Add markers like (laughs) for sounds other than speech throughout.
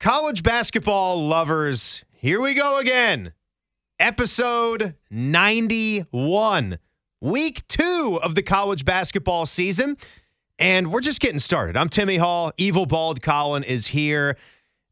College basketball lovers, here we go again. Episode 91, week two of the college basketball season. And we're just getting started. I'm Timmy Hall. Evil Bald Colin is here.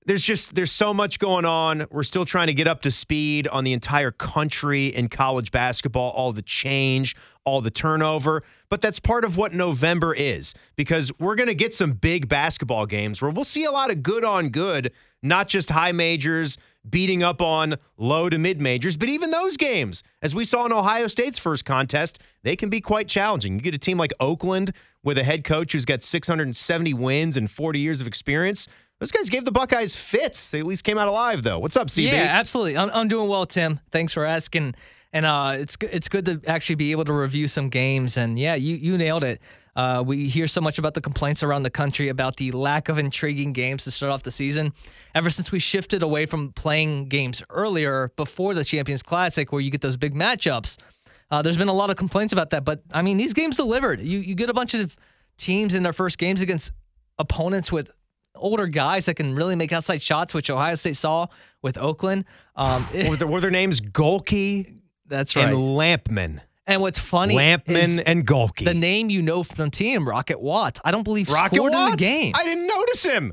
There's just there's so much going on. We're still trying to get up to speed on the entire country in college basketball, all the change, all the turnover. But that's part of what November is because we're going to get some big basketball games where we'll see a lot of good on good, not just high majors beating up on low to mid majors, but even those games, as we saw in Ohio State's first contest, they can be quite challenging. You get a team like Oakland with a head coach who's got 670 wins and 40 years of experience. Those guys gave the Buckeyes fits. They at least came out alive, though. What's up, CB? Yeah, absolutely. I'm, I'm doing well, Tim. Thanks for asking. And uh, it's it's good to actually be able to review some games. And yeah, you you nailed it. Uh, we hear so much about the complaints around the country about the lack of intriguing games to start off the season. Ever since we shifted away from playing games earlier before the Champions Classic, where you get those big matchups, uh, there's been a lot of complaints about that. But I mean, these games delivered. You you get a bunch of teams in their first games against opponents with older guys that can really make outside shots, which Ohio State saw with Oakland. Um, (sighs) were, their, were their names Gohlke? That's right. And Lampman. And what's funny Lampman and Gohlke. The name you know from the team, Rocket Watts. I don't believe Rocket scored Watts? in the game. I didn't notice him.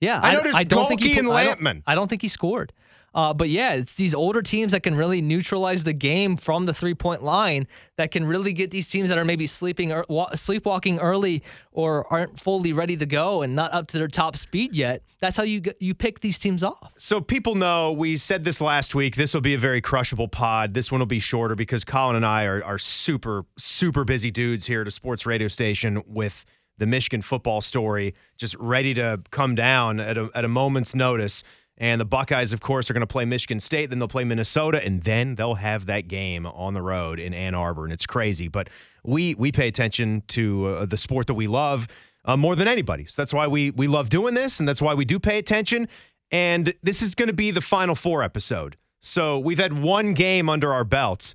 Yeah, I, noticed I don't Gohlke think he and I don't- Lampman. I don't think he scored. Uh, but yeah, it's these older teams that can really neutralize the game from the three point line that can really get these teams that are maybe sleeping or wa- sleepwalking early or aren't fully ready to go and not up to their top speed yet. That's how you you pick these teams off. So people know we said this last week. This will be a very crushable pod. This one will be shorter because Colin and I are, are super, super busy dudes here at a sports radio station with the Michigan football story just ready to come down at a, at a moment's notice. And the Buckeyes, of course, are going to play Michigan State, then they'll play Minnesota, and then they'll have that game on the road in Ann Arbor, and it's crazy. But we we pay attention to uh, the sport that we love uh, more than anybody. So that's why we we love doing this, and that's why we do pay attention. And this is going to be the Final Four episode. So we've had one game under our belts.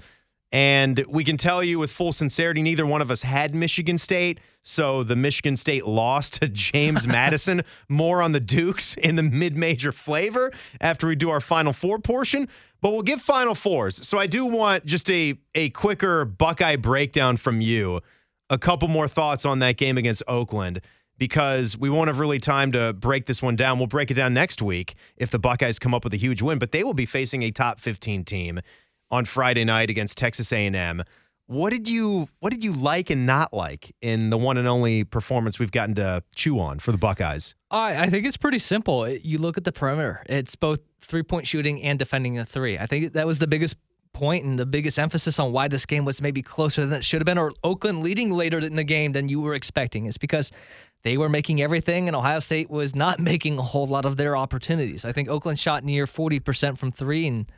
And we can tell you with full sincerity, neither one of us had Michigan State. So the Michigan State lost to James (laughs) Madison. More on the Dukes in the mid major flavor after we do our Final Four portion. But we'll give Final Fours. So I do want just a, a quicker Buckeye breakdown from you. A couple more thoughts on that game against Oakland because we won't have really time to break this one down. We'll break it down next week if the Buckeyes come up with a huge win, but they will be facing a top 15 team on Friday night against Texas A&M. What did you what did you like and not like in the one and only performance we've gotten to chew on for the Buckeyes? I, I think it's pretty simple. You look at the perimeter; it's both three point shooting and defending the three. I think that was the biggest point and the biggest emphasis on why this game was maybe closer than it should have been, or Oakland leading later in the game than you were expecting. Is because they were making everything, and Ohio State was not (laughs) making a whole lot of their opportunities. I think Oakland shot near forty percent from three, and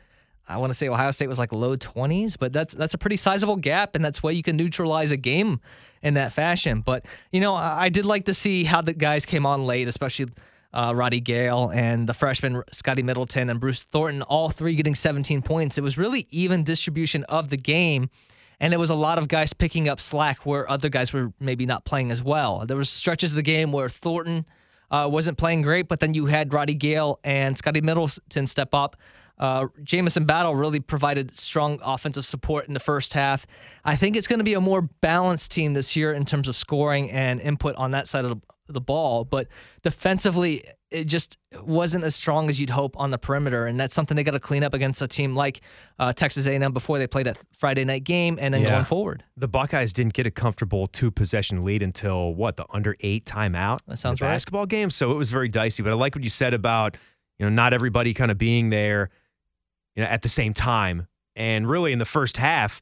I want to say Ohio State was like low 20s, but that's that's a pretty sizable gap, and that's why you can neutralize a game in that fashion. But you know, I, I did like to see how the guys came on late, especially uh, Roddy Gayle and the freshman Scotty Middleton and Bruce Thornton, all three getting 17 points. It was really even distribution of the game. And it was a lot of guys picking up slack where other guys were maybe not playing as well. There was stretches of the game where Thornton uh, wasn't playing great, but then you had Roddy Gayle and Scotty Middleton step up. Uh, Jamison Battle really provided strong offensive support in the first half. I think it's going to be a more balanced team this year in terms of scoring and input on that side of the, the ball. But defensively, it just wasn't as strong as you'd hope on the perimeter, and that's something they got to clean up against a team like uh, Texas A&M before they play that Friday night game and then Yeah. going forward. The Buckeyes didn't get a comfortable two possession lead until what the under eight timeout. That sounds right. Basketball game, so it was very dicey. But I like what you said about you know not everybody kind of being there, you know, at the same time. And really, in the first half,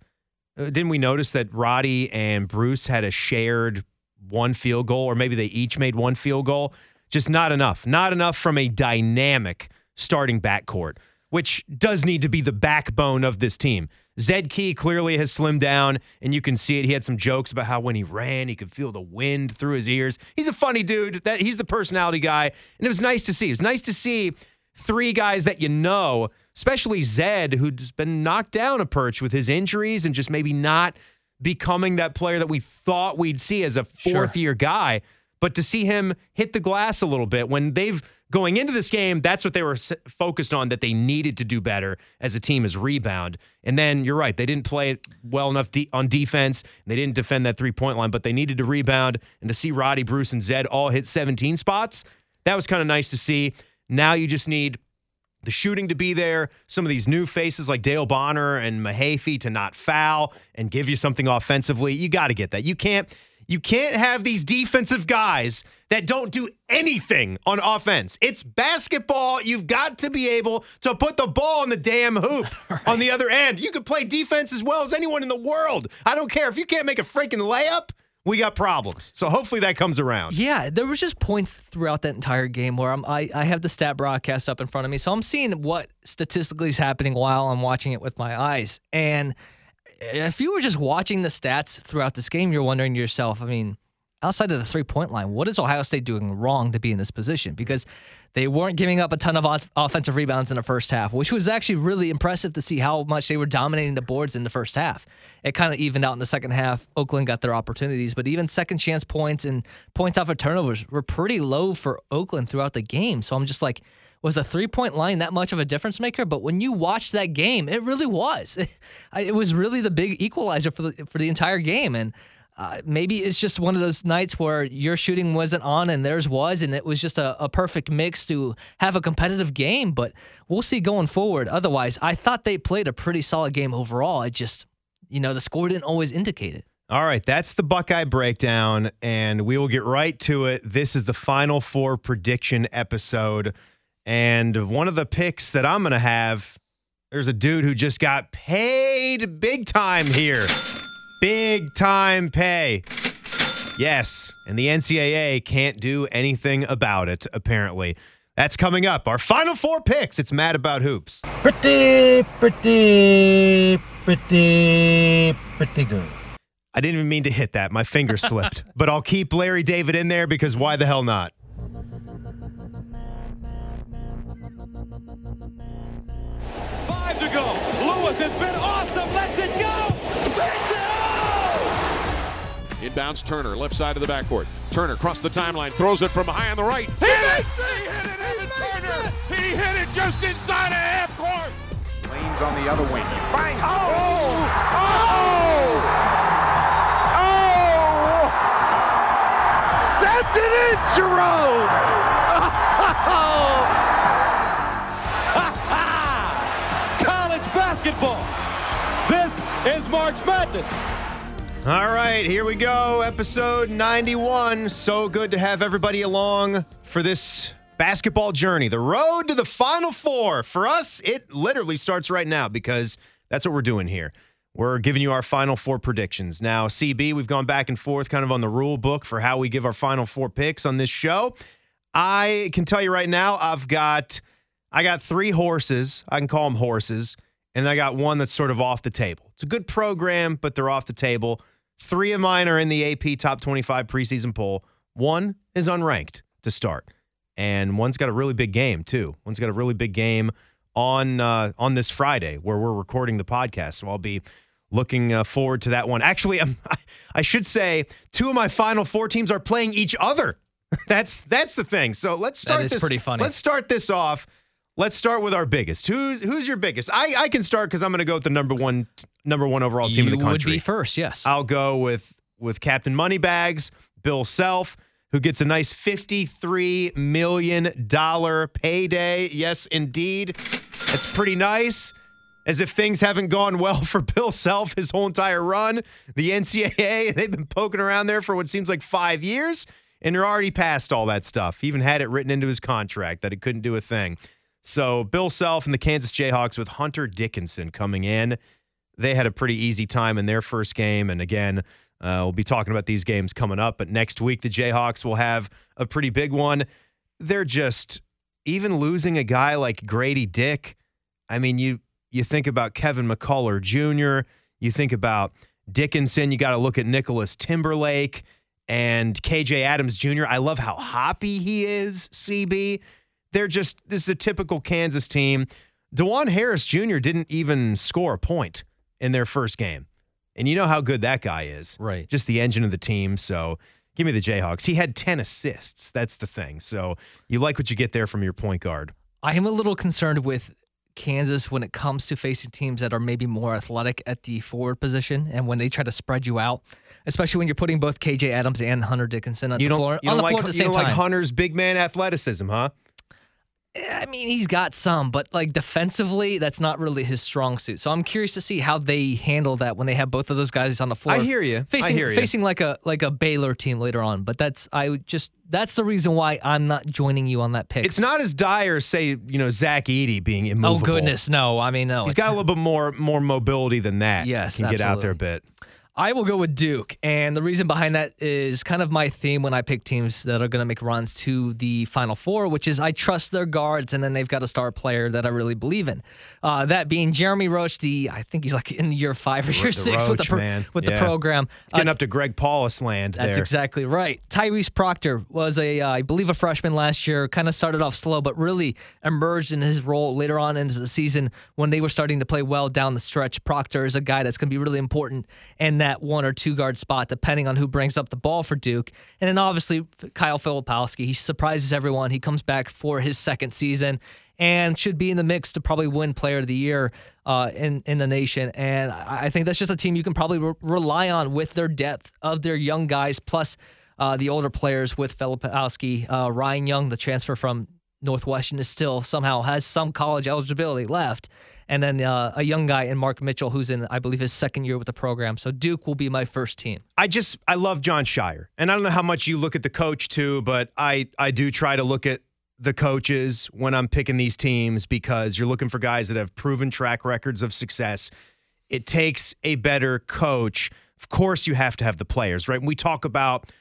uh, didn't we notice that Roddy and Bruce had a shared one field goal, or maybe they each made one field goal? Just not enough. Not enough from a dynamic starting backcourt, which does need to be the backbone of this team. Zed Key clearly has slimmed down, and you can see it. He had some jokes about how when he ran, he could feel the wind through his ears. He's a funny dude. That he's the personality guy, and it was nice to see. It was nice to see three guys that you know, especially Zed, who's been knocked down a perch with his injuries and just maybe not becoming that player that we thought we'd see as a Sure. fourth year guy. But to see him hit the glass a little bit when they've going into this game, that's what they were focused on that they needed to do better as a team is rebound. And then you're right, they didn't play it well enough de- on defense. They didn't defend that three point line, but they needed to rebound. And to see Roddy, Bruce, and Zed all hit 17 spots, that was kind of nice to see. Now you just need the shooting to be there, some of these new faces like Dale Bonner and Mahaffey to not foul and give you something offensively. You got to get that. You can't you can't have these defensive guys that don't do anything on offense. It's basketball. You've got to be able to put the ball in the damn hoop (laughs) right. on the other end. You can play defense as well as anyone in the world. I don't care if you can't make a freaking layup we got problems. So hopefully that comes around. Yeah, there was just points throughout that entire game where I'm, I, I have the stat broadcast up in front of me, so I'm seeing what statistically is happening while I'm watching it with my eyes. And if you were just watching the stats throughout this game, you're wondering to yourself, I mean, outside of the three point line, what is Ohio State doing wrong to be in this position? Because they weren't giving up a ton of offensive rebounds in the first half, which was actually really impressive to see how much they were dominating the boards in the first half. It kind of evened out in the second half. Oakland got their opportunities, but even second chance points and points off of turnovers were pretty low for Oakland throughout the game. So I'm just like, was the three point line that much of a difference maker? But when you watch that game, it really was. (laughs) It was really the big equalizer for the for the entire game. And uh, maybe it's just one of those nights where your shooting wasn't on and theirs was, and it was just a, a, perfect mix to have a competitive game. But we'll see going forward. Otherwise, I thought they played a pretty solid game overall. It just, you know, the score didn't always indicate it. All right, that's the Buckeye breakdown, and we will get right to it. This is the Final Four prediction episode. And one of the picks that I'm going to have, there's a dude who just got paid big time here. Big time pay. Yes, and the NCAA can't do anything about it, apparently. That's coming up. Our final four picks. It's Mad About Hoops. Pretty, pretty, pretty, pretty good. I didn't even mean to hit that. My finger slipped. (laughs) but I'll keep Larry David in there because why the hell not? Inbounds Turner, left side of the backcourt. Turner across the timeline, throws it from high on the right. He Hit it! He hit it, Evan Turner! It. He hit it just inside of half court. Lanes on the other wing. He finds. Oh! Oh! Oh! Sent it in, Jerome! (laughs) College basketball. This is March Madness. All right, here we go. Episode 91. So good to have everybody along for this basketball journey. The road to the Final Four. For us, it literally starts right now because that's what we're doing here. We're giving you our Final Four predictions. Now, CB, we've gone back and forth kind of on the rule book for how we give our Final Four picks on this show. I can tell you right now, I've got I got three horses. I can call them horses, and I got one that's sort of off the table. It's a good program, but they're off the table. Three of mine are in the AP top 25 preseason poll. One is unranked to start, and one's got a really big game too. One's got a really big game on uh, on this Friday where we're recording the podcast. So I'll be looking uh, forward to that one. Actually, I'm, (laughs) I should say two of my final four teams are playing each other. (laughs) that's that's the thing. So let's start. That is this, pretty funny. Let's start this off Let's start with our biggest. Who's who's your biggest? I, I can start because I'm going to go with the number one number one overall team you in the country. would be first, yes. I'll go with with Captain Moneybags, Bill Self, who gets a nice fifty-three million dollar payday. Yes, indeed, it's pretty nice. As if things haven't gone well for (laughs) Bill Self his whole entire run. The NCAA they've been poking around there for what seems like five years, and they're already past all that stuff. He even had it written into his contract that he couldn't do a thing. So Bill Self and the Kansas Jayhawks with Hunter Dickinson coming in. They had a pretty easy time in their first game. And again, uh, we'll be talking about these games coming up. But next week, the Jayhawks will have a pretty big one. They're just, even losing a guy like Grady Dick, I mean, you you think about Kevin McCullar Jr., you think about Dickinson, you got to look at Nicholas Timberlake and KJ Adams Jr. I love how hoppy he is, CB they're just this is a typical Kansas team. Dajuan Harris Jr. didn't even score a point in their first game. And you know how good that guy is. Right. Just the engine of the team. So Give me the Jayhawks. He had 10 assists. That's the thing. So you like what you get there from your point guard. I am a little concerned with Kansas when it comes to facing teams that are maybe more athletic at the forward position and when they try to spread you out, especially when you're putting both KJ Adams and Hunter Dickinson on You the floor you on don't the like, floor at the you same don't time. like Hunter's big man athleticism, huh? I mean, he's got some, but like defensively, that's not really his strong suit. So I'm curious to see how they handle that when they have both of those guys on the floor. I hear you. I Facing hear you. facing like a like a Baylor team later on. But that's I would just that's the reason why I'm not joining you on that pick. It's not as dire as, say, you know, Zach Edey being immovable. oh goodness, no. I mean, no. He's got a little bit more more mobility than that. Yes, Can get out there a bit. I will go with Duke. And the reason behind that is kind of my theme when I pick teams that are going to make runs to the Final Four, which is I trust their guards and then they've got a star player that I really believe in. Uh, that being Jeremy Roach, the I think he's like in year five or year six with the Roach, pro- with Yeah. the program. It's getting Uh, up to Greg Paulus land That's there. exactly right. Tyrese Proctor was a, uh, I believe, a freshman last year. Kind of started off slow, but really emerged in his role later on into the season when they were starting to play well down the stretch. Proctor is a guy that's going to be really important And that one or two guard spot, depending on who brings up the ball for Duke. And then obviously Kyle Filipowski. He surprises everyone. He comes back for his second season and should be in the mix to probably win Player of the Year uh, in in the nation. And I I think that's just a team you can probably re- rely on with their depth of their young guys plus uh, the older players with Filipowski. Uh, Ryan Young, the transfer from Northwestern, is still somehow has some college eligibility left. And then uh, a young guy in Mark Mitchell, who's in, I believe, his second year with the program. So Duke will be my first team. I just I love Jon Scheyer, and I don't know how much you look at the coach too, but I I do try to look at the coaches when I'm picking these teams because you're looking for guys that have proven track records of success. It takes a better coach. Of course, you have to have the players, right? When we talk about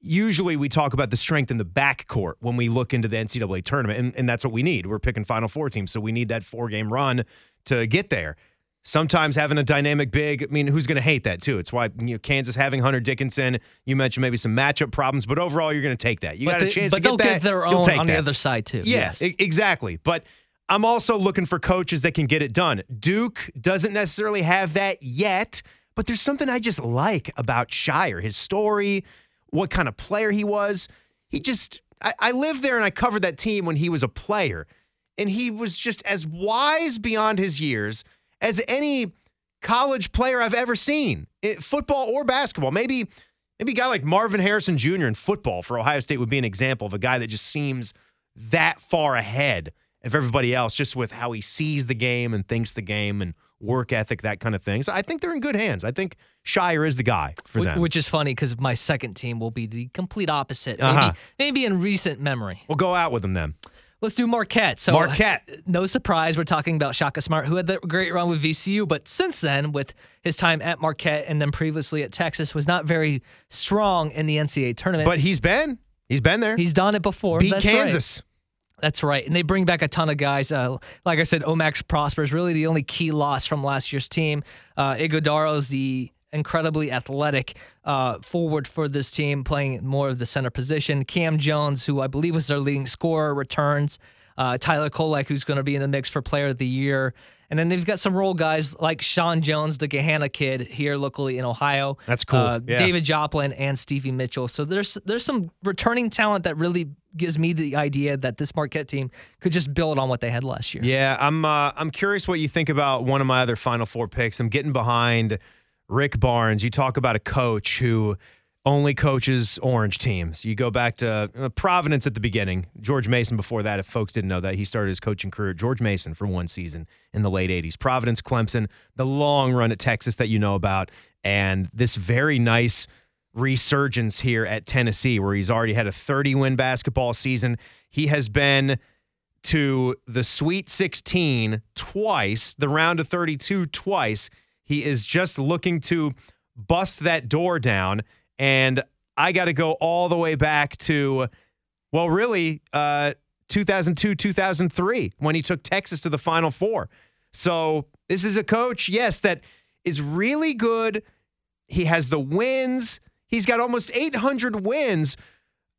usually we talk about the strength in the backcourt when we look into the NCAA tournament, and, and that's what we need. We're picking Final Four teams, so we need that four game run to get there. Sometimes having a dynamic big, I mean, who's going to hate that too? It's why you know Kansas having Hunter Dickinson. You mentioned maybe some matchup problems, but overall you're going to take that. You but got a chance but to they'll get their own take on that. the other side too. Yeah, yes. e- exactly. But I'm also looking for coaches that can get it done. Duke doesn't necessarily have that yet, but there's something I just like about Scheyer, his story, what kind of player he was. He just, I, I lived there and I covered that team when he was a player, and he was just as wise beyond his years as any college player I've ever seen, football or basketball. Maybe, maybe a guy like Marvin Harrison Jr. in football for Ohio State would be an example of a guy that just seems that far ahead of everybody else, just with how he sees the game and thinks the game and work ethic, that kind of thing. So I think they're in good hands. I think Scheyer is the guy for them. Which is funny because my second team will be the complete opposite. Uh-huh. Maybe, maybe in recent memory. we'll go out with them then. Let's do Marquette. So Marquette. no surprise, we're talking about Shaka Smart, who had that great run with VCU, but since then, with his time at Marquette and then previously at Texas, was not very strong in the NCAA tournament. But he's been, he's been there. he's done it before. beat That's right. Kansas. That's right. And they bring back a ton of guys. Uh, like I said, O-Max Prosper is really the only key loss from last year's team. Uh, Ighodaro's the incredibly athletic uh, forward for this team, playing more of the center position. Cam Jones, who I believe was their leading scorer, returns. Uh, Tyler Kolek, who's going to be in the mix for Player of the Year. And then they've got some role guys like Sean Jones, the Gahanna kid here locally in Ohio. That's cool. Uh, Yeah. David Joplin and Stevie Mitchell. So there's there's some returning talent that really gives me the idea that this Marquette team could just build on what they had last year. Yeah, I'm uh, I'm curious what you think about one of my other Final Four picks. I'm getting behind Rick Barnes. You talk about a coach who only coaches orange teams. You go back to uh, Providence at the beginning. George Mason before that, if folks didn't know that, he started his coaching career at George Mason for one season in the late 80s. Providence, Clemson, the long run at Texas that you know about, and this very nice resurgence here at Tennessee where he's already had a 30 win basketball season. He has been to the Sweet 16 twice, the round of 32 twice. He is just looking to bust that door down. And I got to go all the way back to, well, really, uh, 2002, 2003, when he took Texas to the Final Four. So this is a coach, yes, that is really good. He has the wins. He's got almost 800 wins,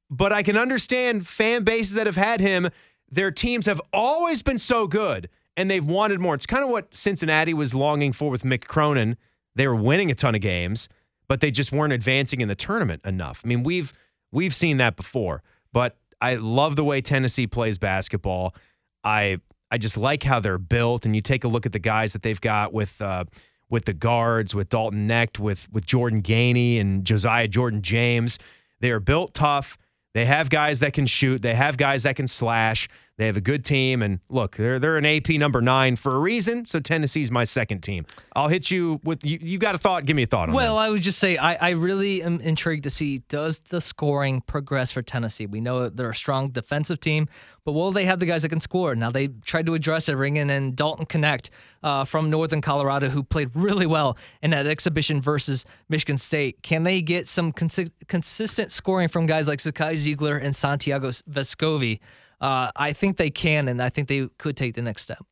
but I can understand fan bases that have had him. Their teams have always been so good and they've wanted more. It's kind of what Cincinnati was longing for with Mick Cronin. They were winning a ton of games, but they just weren't advancing in the tournament enough. I mean, we've we've seen that before, but I love the way Tennessee plays basketball. I I just like how they're built, and you take a look at the guys that they've got with uh, with the guards, with Dalton Knecht, with with Jordan Gainey and Josiah Jordan James. They are built tough. They have guys that can shoot. They have guys that can slash. They have a good team, and look, they're they're an AP number nine for a reason. So Tennessee's my second team. I'll hit you with you. You got a thought? Give me a thought on Well, that. I would just say I, I really am intrigued to see does the scoring progress for Tennessee. We know they're a strong defensive team, but will they have the guys that can score? Now they tried to address it, bringing in Dalton Knecht uh, from Northern Colorado, who played really well in that exhibition versus Michigan State. Can they get some consi- consistent scoring from guys like Zakai Zeigler and Santiago Vescovi? Uh, I think they can, and I think they could take the next step.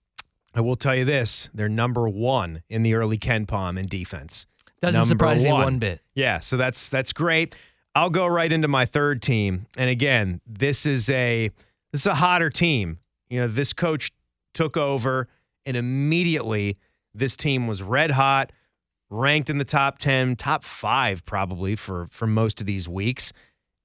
I will tell you this: they're number one in the early KenPom in defense. Doesn't Number surprise me one bit. Yeah, so that's that's great. I'll go right into my third team, and again, this is a this is a hotter team. You know, this coach took over, and immediately this team was red hot, ranked in the top ten, top five probably for for most of these weeks,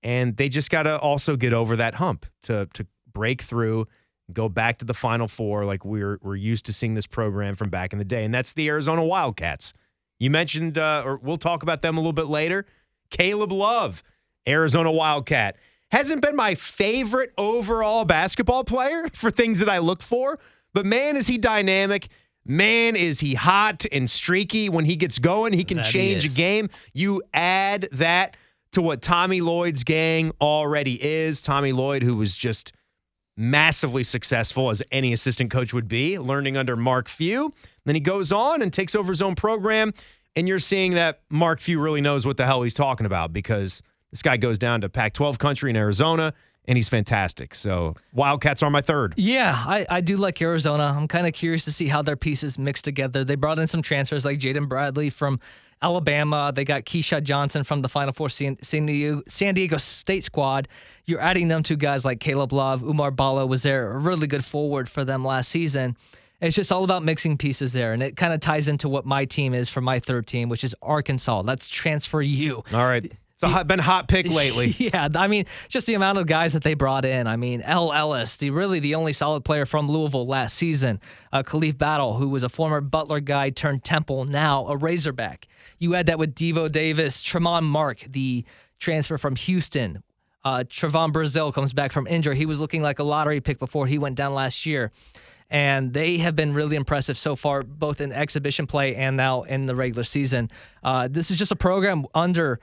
and they just got to also get over that hump to to break through. Go back to the Final Four like we're we're used to seeing this program from back in the day, and that's the Arizona Wildcats. You mentioned, uh, or we'll talk about them a little bit later. Caleb Love, Arizona Wildcat, hasn't been my favorite overall basketball player (laughs) for things that I look for, but man, is he dynamic. Man, is he hot and streaky. When he gets going, he can That he change a game. You add that to what Tommy Lloyd's gang already is. Tommy Lloyd, who was just massively successful as any assistant coach would be, learning under Mark Few. Then he goes on and takes over his own program, and you're seeing that Mark Few really knows what the hell he's talking about because this guy goes down to Pac 12 country in Arizona, and he's fantastic. So Wildcats are my third. Yeah, I, I do like Arizona. I'm kind of curious to see how their pieces mix together. They brought in some transfers like Jaden Bradley from Alabama. They got Keshad Johnson from the Final Four San, San, Diego, San Diego State squad. You're adding them to guys like Caleb Love. Oumar Ballo was there, a really good forward for them last season. It's just all about mixing pieces there. And it kind of ties into what my team is for my third team, which is Arkansas. Let's transfer you. All right. It's a hot, been hot pick lately. (laughs) Yeah, I mean, just the amount of guys that they brought in. I mean, El Ellis, the really the only solid player from Louisville last season. Uh, Khalif Battle, who was a former Butler guy turned Temple, now a Razorback. You add that with Devo Davis, Tramon Mark, the transfer from Houston. Uh, Trevon Brazile comes back from injury. He was looking like a lottery pick before he went down last year. And they have been really impressive so far, both in exhibition play and now in the regular season. Uh, this is just a program under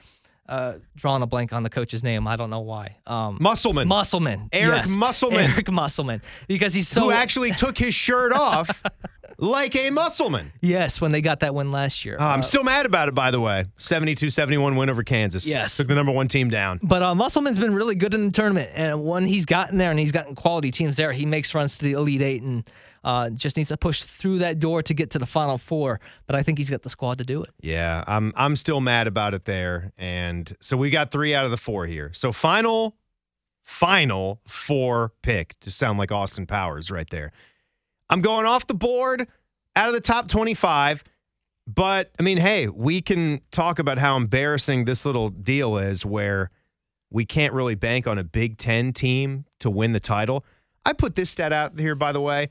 uh, drawing a blank on the coach's name. I don't know why. Um, Musselman. Musselman. Eric yes. Musselman. Eric Musselman. Because he's so who actually took his shirt off (laughs) like a Musselman. yes when they got that win last year. Uh, I'm Uh, still mad about it, by the way. 72 71 win over Kansas. Yes. Took the number one team down. But uh, Musselman's been really good in the tournament, and when he's gotten there and he's gotten quality teams there, he makes runs to the Elite Eight and uh, just needs to push through that door to get to the Final Four. But I think he's got the squad to do it. Yeah, I'm I'm still mad about it there. And so we got three out of the four here. So final, final four pick to sound like Austin Powers right there. I'm going off the board out of the top 25. But I mean, hey, we can talk about how embarrassing this little deal is where we can't really bank on a Big Ten team to win the title. I put this stat out here, by the way.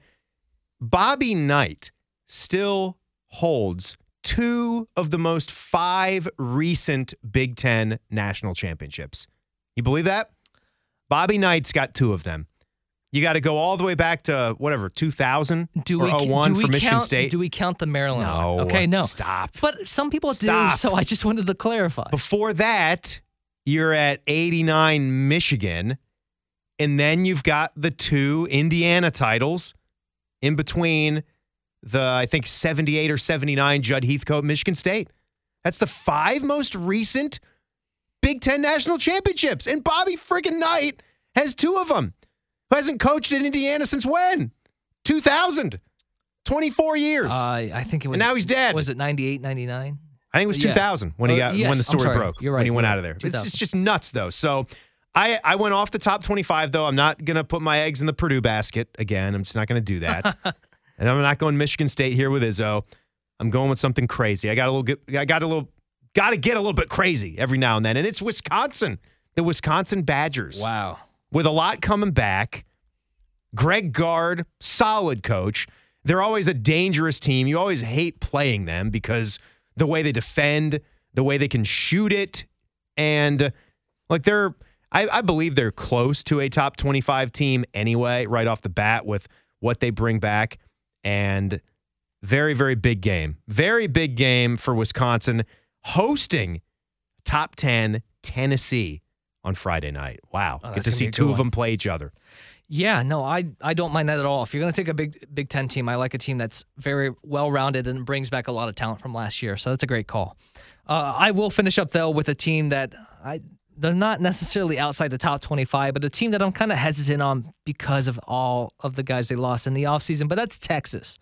Bobby Knight still holds two of the most five recent Big Ten national championships. You believe that? Bobby Knight's got two of them. You got to go all the way back to whatever 2000 Do or we, 01 do we for Michigan count, State. Do we count the Maryland? one? No. Okay, no. Stop. But some people Stop. do, so I just wanted to clarify. Before that, you're at 89 Michigan. And then you've got the two Indiana titles in between the, I think, 78 or 79 Jud Heathcote Michigan State. That's the five most recent Big Ten national championships. And Bobby friggin' Knight has two of them. Who hasn't coached in Indiana since when? 2000. 24 years. Uh, I think it was. And now he's dead. Was it 98, 99? I think it was Yeah. 2000 when he got yes, when the story broke. You're right. when he went out of there. It's, it's just nuts though. So I I went off the top 25 though. I'm not gonna put my eggs in the Purdue basket again. I'm just not gonna do that. (laughs) and I'm not going Michigan State here with Izzo. I'm going with something crazy. I got a little I got a little got to get a little bit crazy every now and then. And it's Wisconsin, the Wisconsin Badgers. Wow. With a lot coming back, Greg Gard, solid coach. They're always a dangerous team. You always hate playing them because the way they defend, the way they can shoot it, and like they're, I, I believe they're close to a top 25 team anyway, right off the bat with what they bring back. And very, very big game. Very big game for Wisconsin hosting top 10 Tennessee on Friday night. Wow. Oh, Get to see two of them play each other. Yeah, no, I I don't mind that at all. If you're going to take a big Big Ten team, I like a team that's very well rounded and brings back a lot of talent from last year. So that's a great call. Uh, I will finish up though with a team that I they're not necessarily outside the top 25, but a team that I'm kind of hesitant on because of all of the guys they lost in the offseason, but that's Texas.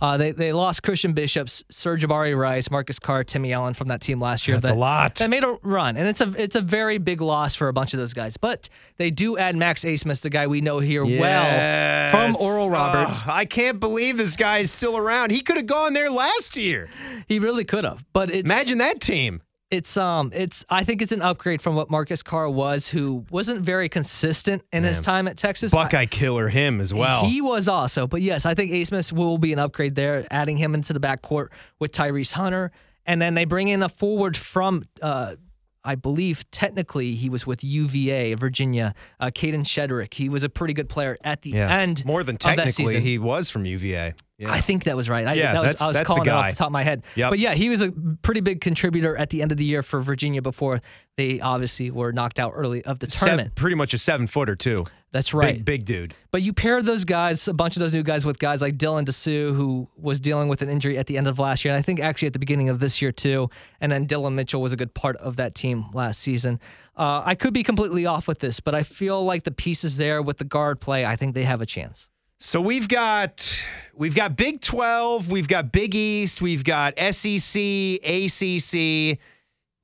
Uh, they, they lost Christian Bishops, Sir'Jabari Rice, Marcus Carr, Timmy Allen from that team last year. That's a lot. That made a run, and it's a it's a very big loss for a bunch of those guys. But they do add Max Abmas, the guy we know here well from Oral Roberts. Oh, I can't believe this guy is still around. He could have gone there last year. He really could have, but it's Imagine that team. It's um it's I think it's an upgrade from what Marcus Carr was, who wasn't very consistent in his time at Texas. I- Buckeye killer him as well. He was also, but yes, I think Abmas will be an upgrade there, adding him into the backcourt with Tyrese Hunter, and then they bring in a forward from, uh, I believe technically he was with UVA, Virginia, uh, Kadin Shedrick. He was a pretty good player at the yeah. end. More than technically, he was from UVA. Yeah. I think that was right. I, Yeah, that was, that's- I was that's calling it off the top of my head. Yep. But yeah, he was a pretty big contributor at the end of the year for Virginia before they obviously were knocked out early of the tournament. pretty much a seven footer too. That's right. Big, big dude. But you pair those guys, a bunch of those new guys, with guys like Dylan Disu, who was dealing with an injury at the end of last year, and I think actually at the beginning of this year too. And then Dillon Mitchell was a good part of that team last season. Uh, I could be completely off with this, but I feel like the pieces there with the guard play, I think they have a chance. So we've got we've got Big 12, we've got Big East, we've got SEC, ACC,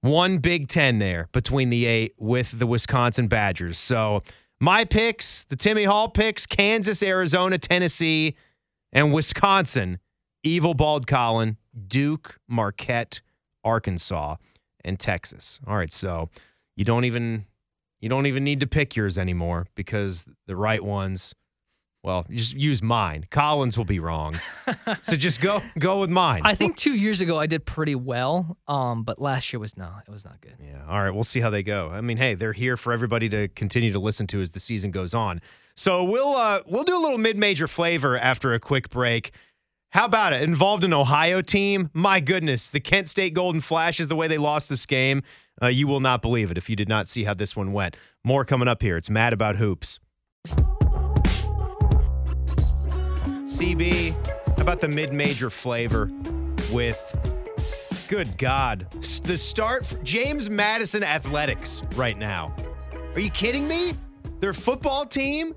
one Big 10 there between the 8 with the Wisconsin Badgers. So my picks, the Timmy Hall picks, Kansas, Arizona, Tennessee, and Wisconsin, Evil Bald Colin, Duke, Marquette, Arkansas, and Texas. All right, so you don't even you don't even need to pick yours anymore because the right ones well, just use mine. Colin's will be wrong. so just go go with mine. I think two years ago I did pretty well, um, but last year was not. it was not good. Yeah. All right. We'll see how they go. I mean, hey, they're here for everybody to continue to listen to as the season goes on. So we'll uh, we'll do a little mid-major flavor after a quick break. How about it? Involved an Ohio team? My goodness, the Kent State Golden Flashes. The way they lost this game, uh, you will not believe it if you did not see how this one went. More coming up here. It's Mad About Hoops. CB, how about the mid-major flavor with Good God. The start James Madison Athletics right now. Are you kidding me? Their football team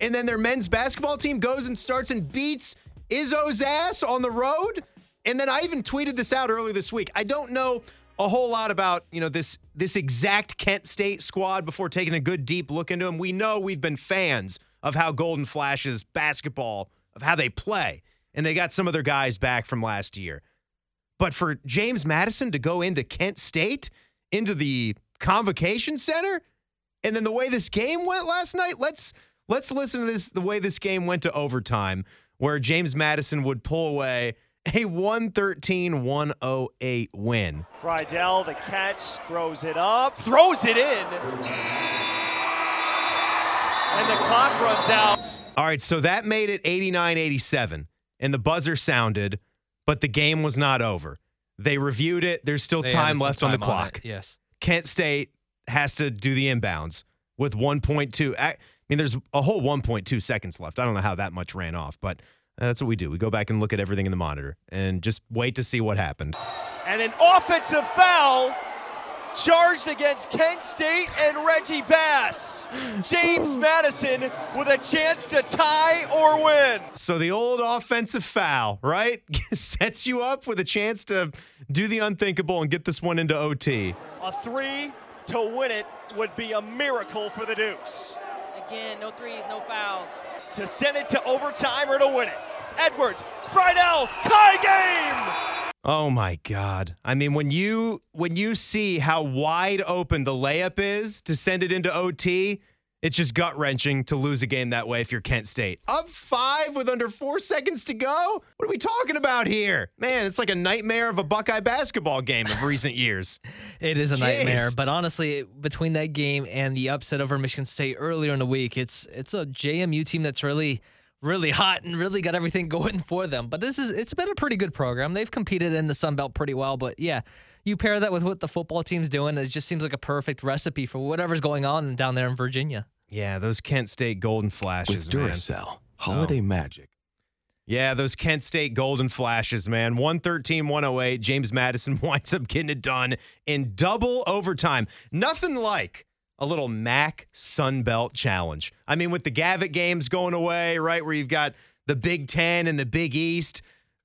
and then their men's basketball team goes and starts and beats Izzo's ass on the road. And then I even tweeted this out earlier this week. I don't know a whole lot about, you know, this this exact Kent State squad before taking a good deep look into them. We know we've been fans of how Golden Flashes basketball, of how they play. And they got some of their guys back from last year. But for James Madison to go into Kent State, into the convocation center, and then the way this game went last night, let's let's listen to this the way this game went to overtime, where James Madison would pull away a 113-108 win. Freidel, the catch, throws it up, throws it in. And the clock runs out. All right, so that made it 89-87, and the buzzer sounded, but the game was not over. They reviewed it. There's still They time added some left on the time it, clock. Yes. Kent State has to do the inbounds with 1.2. I mean, there's a whole 1.2 seconds left. I don't know how that much ran off, but that's what we do. We go back and look at everything in the monitor and just wait to see what happened. And an offensive foul charged against Kent State and Reggie Bass. James Madison with a chance to tie or win. So the old offensive foul, right? (laughs) Sets you up with a chance to do the unthinkable and get this one into OT. A three to win it would be a miracle for the Dukes. Again, no threes, no fouls. To send it to overtime or to win it. Edwards, Freidel, tie game! Oh my God. I mean, when you when you see how wide open the layup is to send it into OT, it's just gut wrenching to lose a game that way if you're Kent State. Up five with under four seconds to go? What are we talking about here? Man, it's like a nightmare of a Buckeye basketball game of recent years. (laughs) It is a Jeez. nightmare, but honestly, between that game and the upset over Michigan State earlier in the week, it's it's a JMU team that's really really hot and really got everything (laughs) going for them. But this is it's been a pretty good program. They've competed in the Sun Belt pretty well, but yeah, you pair that with what the football team's doing, it just seems like a perfect recipe for whatever's going on down there in Virginia. Yeah, those Kent State Golden Flashes, With man. Duracell, oh. holiday magic. Yeah, those Kent State Golden Flashes, man. 113 108. James Madison (laughs) winds up getting it done in double overtime. Nothing like a little MAC Sun Belt challenge. I mean, with the Gavitt games going away, right, where you've got the Big Ten and the Big East,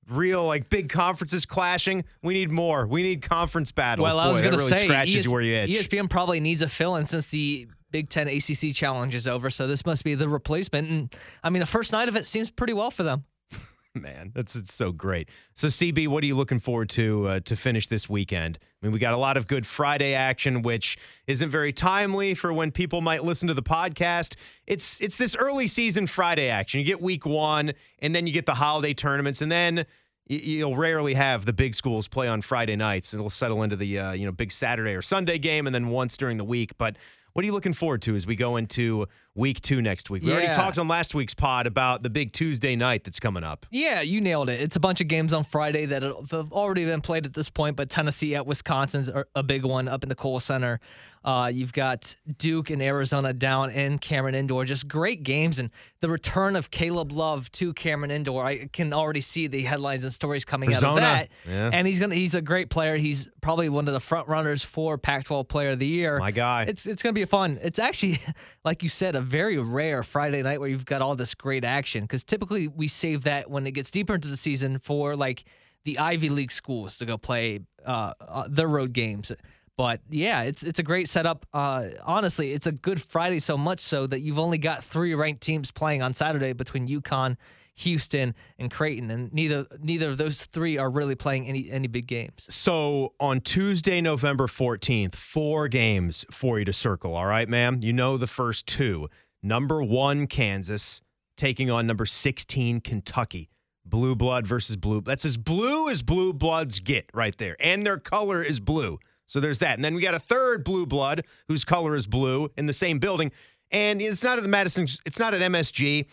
real like big conferences clashing. We need more. We need conference battles. Well, I was going to really say, scratches ES- where you itch. ESPN probably needs a fill in since the Big Ten ACC challenge is over. So this must be the replacement. And I mean, the first night of it seems pretty well for them. (laughs) man that's it's so great. So cb what are you looking forward to uh, to finish this weekend? I mean we got a lot of good friday action which isn't very timely for when people might listen to the podcast. It's it's this early season friday action. You get week one and then you get the holiday tournaments and then you'll rarely have the big schools play on friday nights. It'll settle into the uh, you know big saturday or sunday game and then once during the week. But what are you looking forward to as we go into week two next week? We already talked on last week's pod about the big Tuesday night that's coming up. Yeah, you nailed it. It's a bunch of games on Friday that have already been played at this point, but Tennessee at Wisconsin's a big one up in the Kohl Center. Uh, you've got Duke and Arizona down in Cameron Indoor. Just great games. And the return of Caleb Love to Cameron Indoor. I can already see the headlines and stories coming For out of that. Yeah. And he's gonna he's a great player. He's probably one of the front runners for Pac-12 Player of the Year. My guy. It's it's gonna be fun. It's actually, (laughs) like you said, a very rare Friday night where you've got all this great action. Because typically we save that when it gets deeper into the season for like the Ivy League schools to go play uh, uh, their road games. But yeah, it's it's a great setup. Uh, honestly, it's a good Friday so much so that you've only got three ranked teams playing on Saturday between UConn, Houston, and Creighton, and neither neither of those three are really playing any any big games. So on Tuesday, November 14th, four games for you to circle. All right, ma'am? You know the first two. Number one, Kansas, taking on number 16, Kentucky. Blue blood versus blue. That's as blue as blue bloods get right there. And their color is blue. So there's that. And then we got a third blue blood whose color is blue in the same building. And it's not at the Madison, it's not at MSG.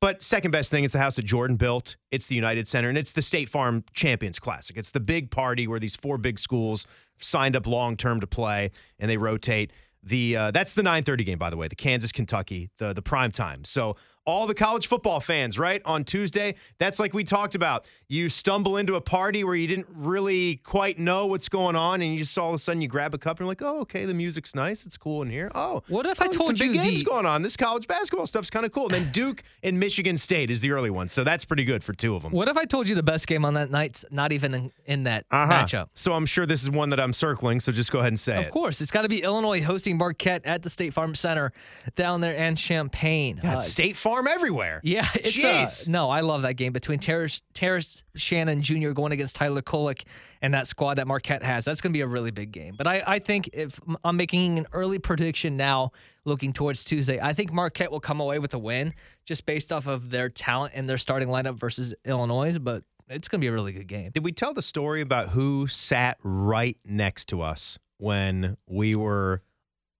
But second best thing, it's the house that Jordan built. It's the United Center, and it's the State Farm Champions Classic. It's the big party where these four big schools signed up long term to play, and they rotate. The uh, that's the 9:30 game, by the way, the Kansas Kentucky, the the prime time. So all the college football fans, right on Tuesday, that's like we talked about. You stumble into a party where you didn't really quite know what's going on, and you just all of a sudden you grab a cup and you're like, oh, okay, the music's nice, it's cool in here. Oh, What if oh, I told some big you games the- going on? This college basketball stuff's kind of cool. And Then Duke and Michigan State is the early one, so that's pretty good for two of them. What if I told you the best game on that night's not even in, in that Uh-huh. matchup? So I'm sure this is one that I'm circling. So just go ahead and say Of it. course, it's got to be Illinois hosting Marquette at the State Farm Center down there in Champaign. Uh, State Farm everywhere. yeah, (laughs) it's Jeez. uh, no, I love that game between Terrace, Terrace Shannon Jr. going against Tyler Kolek and that squad that Marquette has. That's going to be a really big game. But I, I think if I'm making an early prediction now, looking towards Tuesday, I think Marquette will come away with a win just based off of their talent and their starting lineup versus Illinois. But it's going to be a really good game. Did we tell the story about who sat right next to us when we were?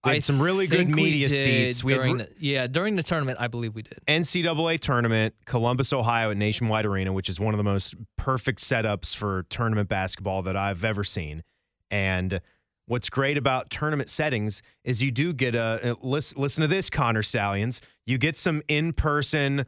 We had I some really good media seats. We had during re- the, yeah during the tournament. I believe we did. NCAA tournament, Columbus, Ohio, at Nationwide Arena, which is one of the most perfect setups for tournament basketball that I've ever seen. And what's great about tournament settings is you do get a, uh, a listen, listen to this, Connor Stalions. You get some in person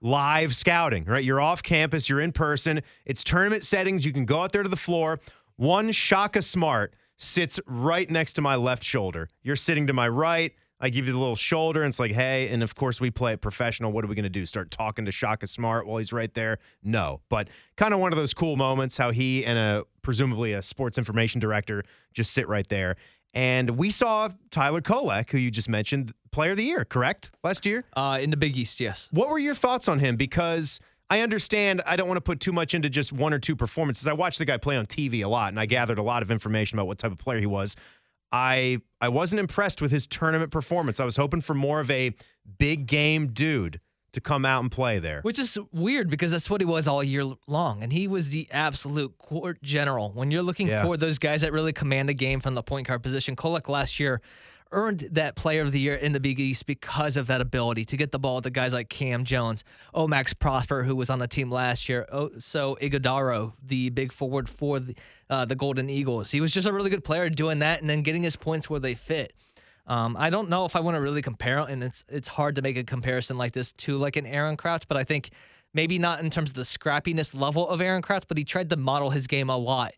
live scouting, right? You're off campus, you're in person. It's tournament settings. You can go out there to the floor. One Shaka Smart sits right next to my left shoulder. You're sitting to my right. I give you the little shoulder, and it's like, hey, and of course we play it professional. What are we going to do? Start talking to Shaka Smart while he's right there? No, but kind of one of those cool moments how he and a presumably a sports information director just sit right there. And we saw Tyler Kolek, who you just mentioned, player of the year, correct? Last year? Uh, in the Big East, yes. What were your thoughts on him? Because I understand I don't want to put too much into just one or two performances. I watched the guy play on TV a lot and I gathered a lot of information about what type of player he was. I I wasn't impressed with his tournament performance. I was hoping for more of a big game dude to come out and play there. Which is weird because that's what he was all year long. And he was the absolute court general. When you're looking Yeah. for those guys that really command a game from the point guard position, Kolek last year earned that player of the year in the Big East because of that ability to get the ball to guys like Kam Jones, O-Max Prosper, who was on the team last year, so Ighodaro, the big forward for the, uh, the Golden Eagles. He was just a really good player doing that and then getting his points where they fit. Um, I don't know if I want to really compare, and it's it's hard to make a comparison like this to like an Aaron Crouch, but I think maybe not in terms of the scrappiness level of Aaron Crouch, but he tried to model his game a lot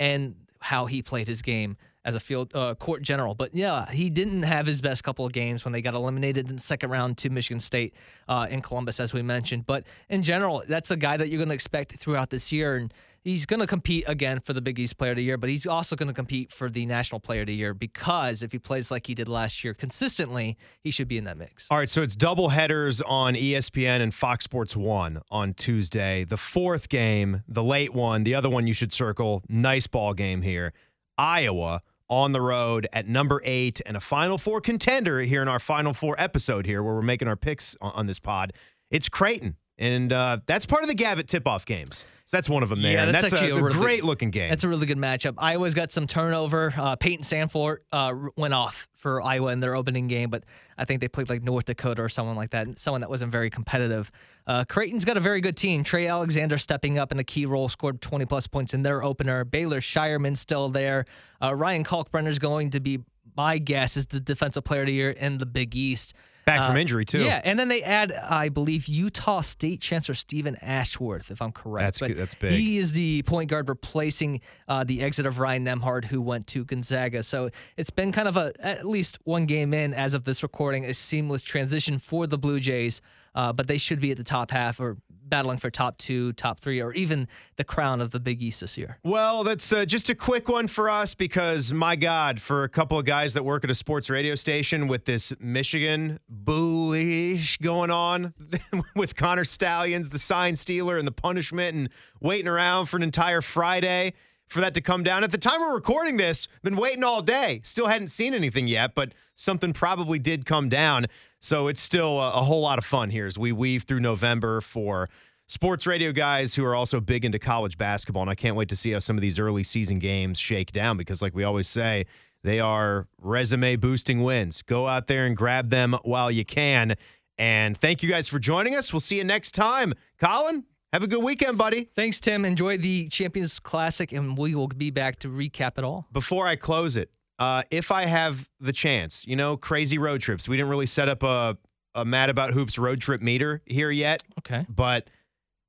and how he played his game as a field uh, court general. But yeah, he didn't have his best couple of games when they got eliminated in the second round to Michigan State uh, in Columbus, as we mentioned. But in general, that's a guy that you're going to expect throughout this year, and he's going to compete again for the Big East Player of the Year. But he's also going to compete for the National Player of the Year because if he plays like he did last year consistently, he should be in that mix. All right, so it's double headers on ESPN and Fox Sports 1 on Tuesday. The fourth game, the late one, the other one you should circle, nice ball game here. Iowa on the road at number eight and a Final Four contender here in our Final Four episode here where we're making our picks on, on this pod. It's Creighton. And uh, that's part of the Gavitt tip-off games. So that's one of them there. Yeah, that's that's actually a, a really great looking game. That's a really good matchup. Iowa's got some turnover. Uh, Payton Sandfort uh, went off for Iowa in their opening game, but I think they played like North Dakota or someone like that, someone that wasn't very competitive. Uh, Creighton's got a very good team. Trey Alexander stepping up in a key role, scored 20 plus points in their opener. Baylor Scheierman still there. Uh, Ryan Kalkbrenner's going to be, my guess, is the defensive player of the year in the Big East. Back from Uh, injury, too. Yeah, and then they add, I believe, Utah State Chancellor Steven Ashworth, if I'm correct. That's But good- that's big. He is the point guard replacing uh, the exit of Ryan Nembhard, who went to Gonzaga. So it's been kind of a at least one game in as of this recording, a seamless transition for the Blue Jays. Uh, but they should be at the top half or battling for top two, top three, or even the crown of the Big East this year. Well, that's uh, just a quick one for us because, my God, for a couple of guys that work at a sports radio station with this Michigan bullish going on (laughs) with Connor Stalions, the sign stealer, and the punishment, and waiting around for an entire Friday for that to come down. At the time we're recording this, been waiting all day. Still hadn't seen anything yet, but something probably did come down. So it's still a, a whole lot of fun here as we weave through November for sports radio guys who are also big into college basketball. And I can't wait to see how some of these early season games shake down because, like we always say, they are resume boosting wins. Go out there and grab them while you can. And thank you guys for joining us. We'll see you next time. Colin, have a good weekend, buddy. Thanks, Tim. Enjoy the Champions Classic, and we will be back to recap it all. Before I close it, uh, if I have the chance, you know, crazy road trips. We didn't really set up a, a Mad About Hoops road trip meter here yet. Okay. But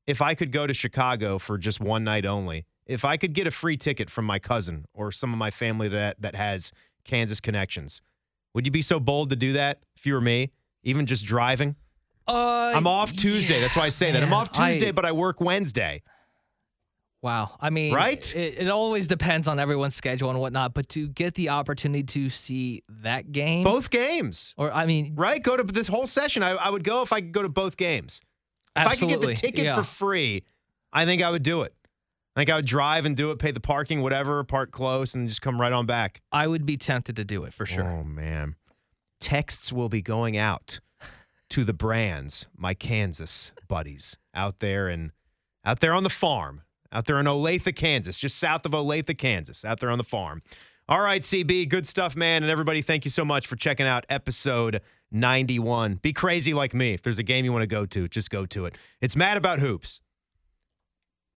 if I could go to Chicago for just one night only, if I could get a free ticket from my cousin or some of my family that that has Kansas connections, would you be so bold to do that if you were me? Even just driving? Uh, I'm off Tuesday. That's why I say that. I'm off Tuesday, I- but I work Wednesday. Wow. I mean, Right? It, it always depends on everyone's schedule and whatnot, but to get the opportunity to see that game, Both games. or I mean, Right? Go to this whole session. I, I would go if I could go to both games. If I could get the ticket yeah. for free, I think I would do it. I think I would drive and do it, pay the parking, whatever, park close, and just come right on back. I would be tempted to do it for sure. Oh man. Texts will be going out to the brands, my Kansas buddies out there and out there on the farm, out there in Olathe, Kansas, just south of Olathe, Kansas, out there on the farm. All right, CB, good stuff, man. And everybody, thank you so much for checking out episode 91. Be crazy like me. If there's a game you want to go to, just go to it. It's Mad About Hoops.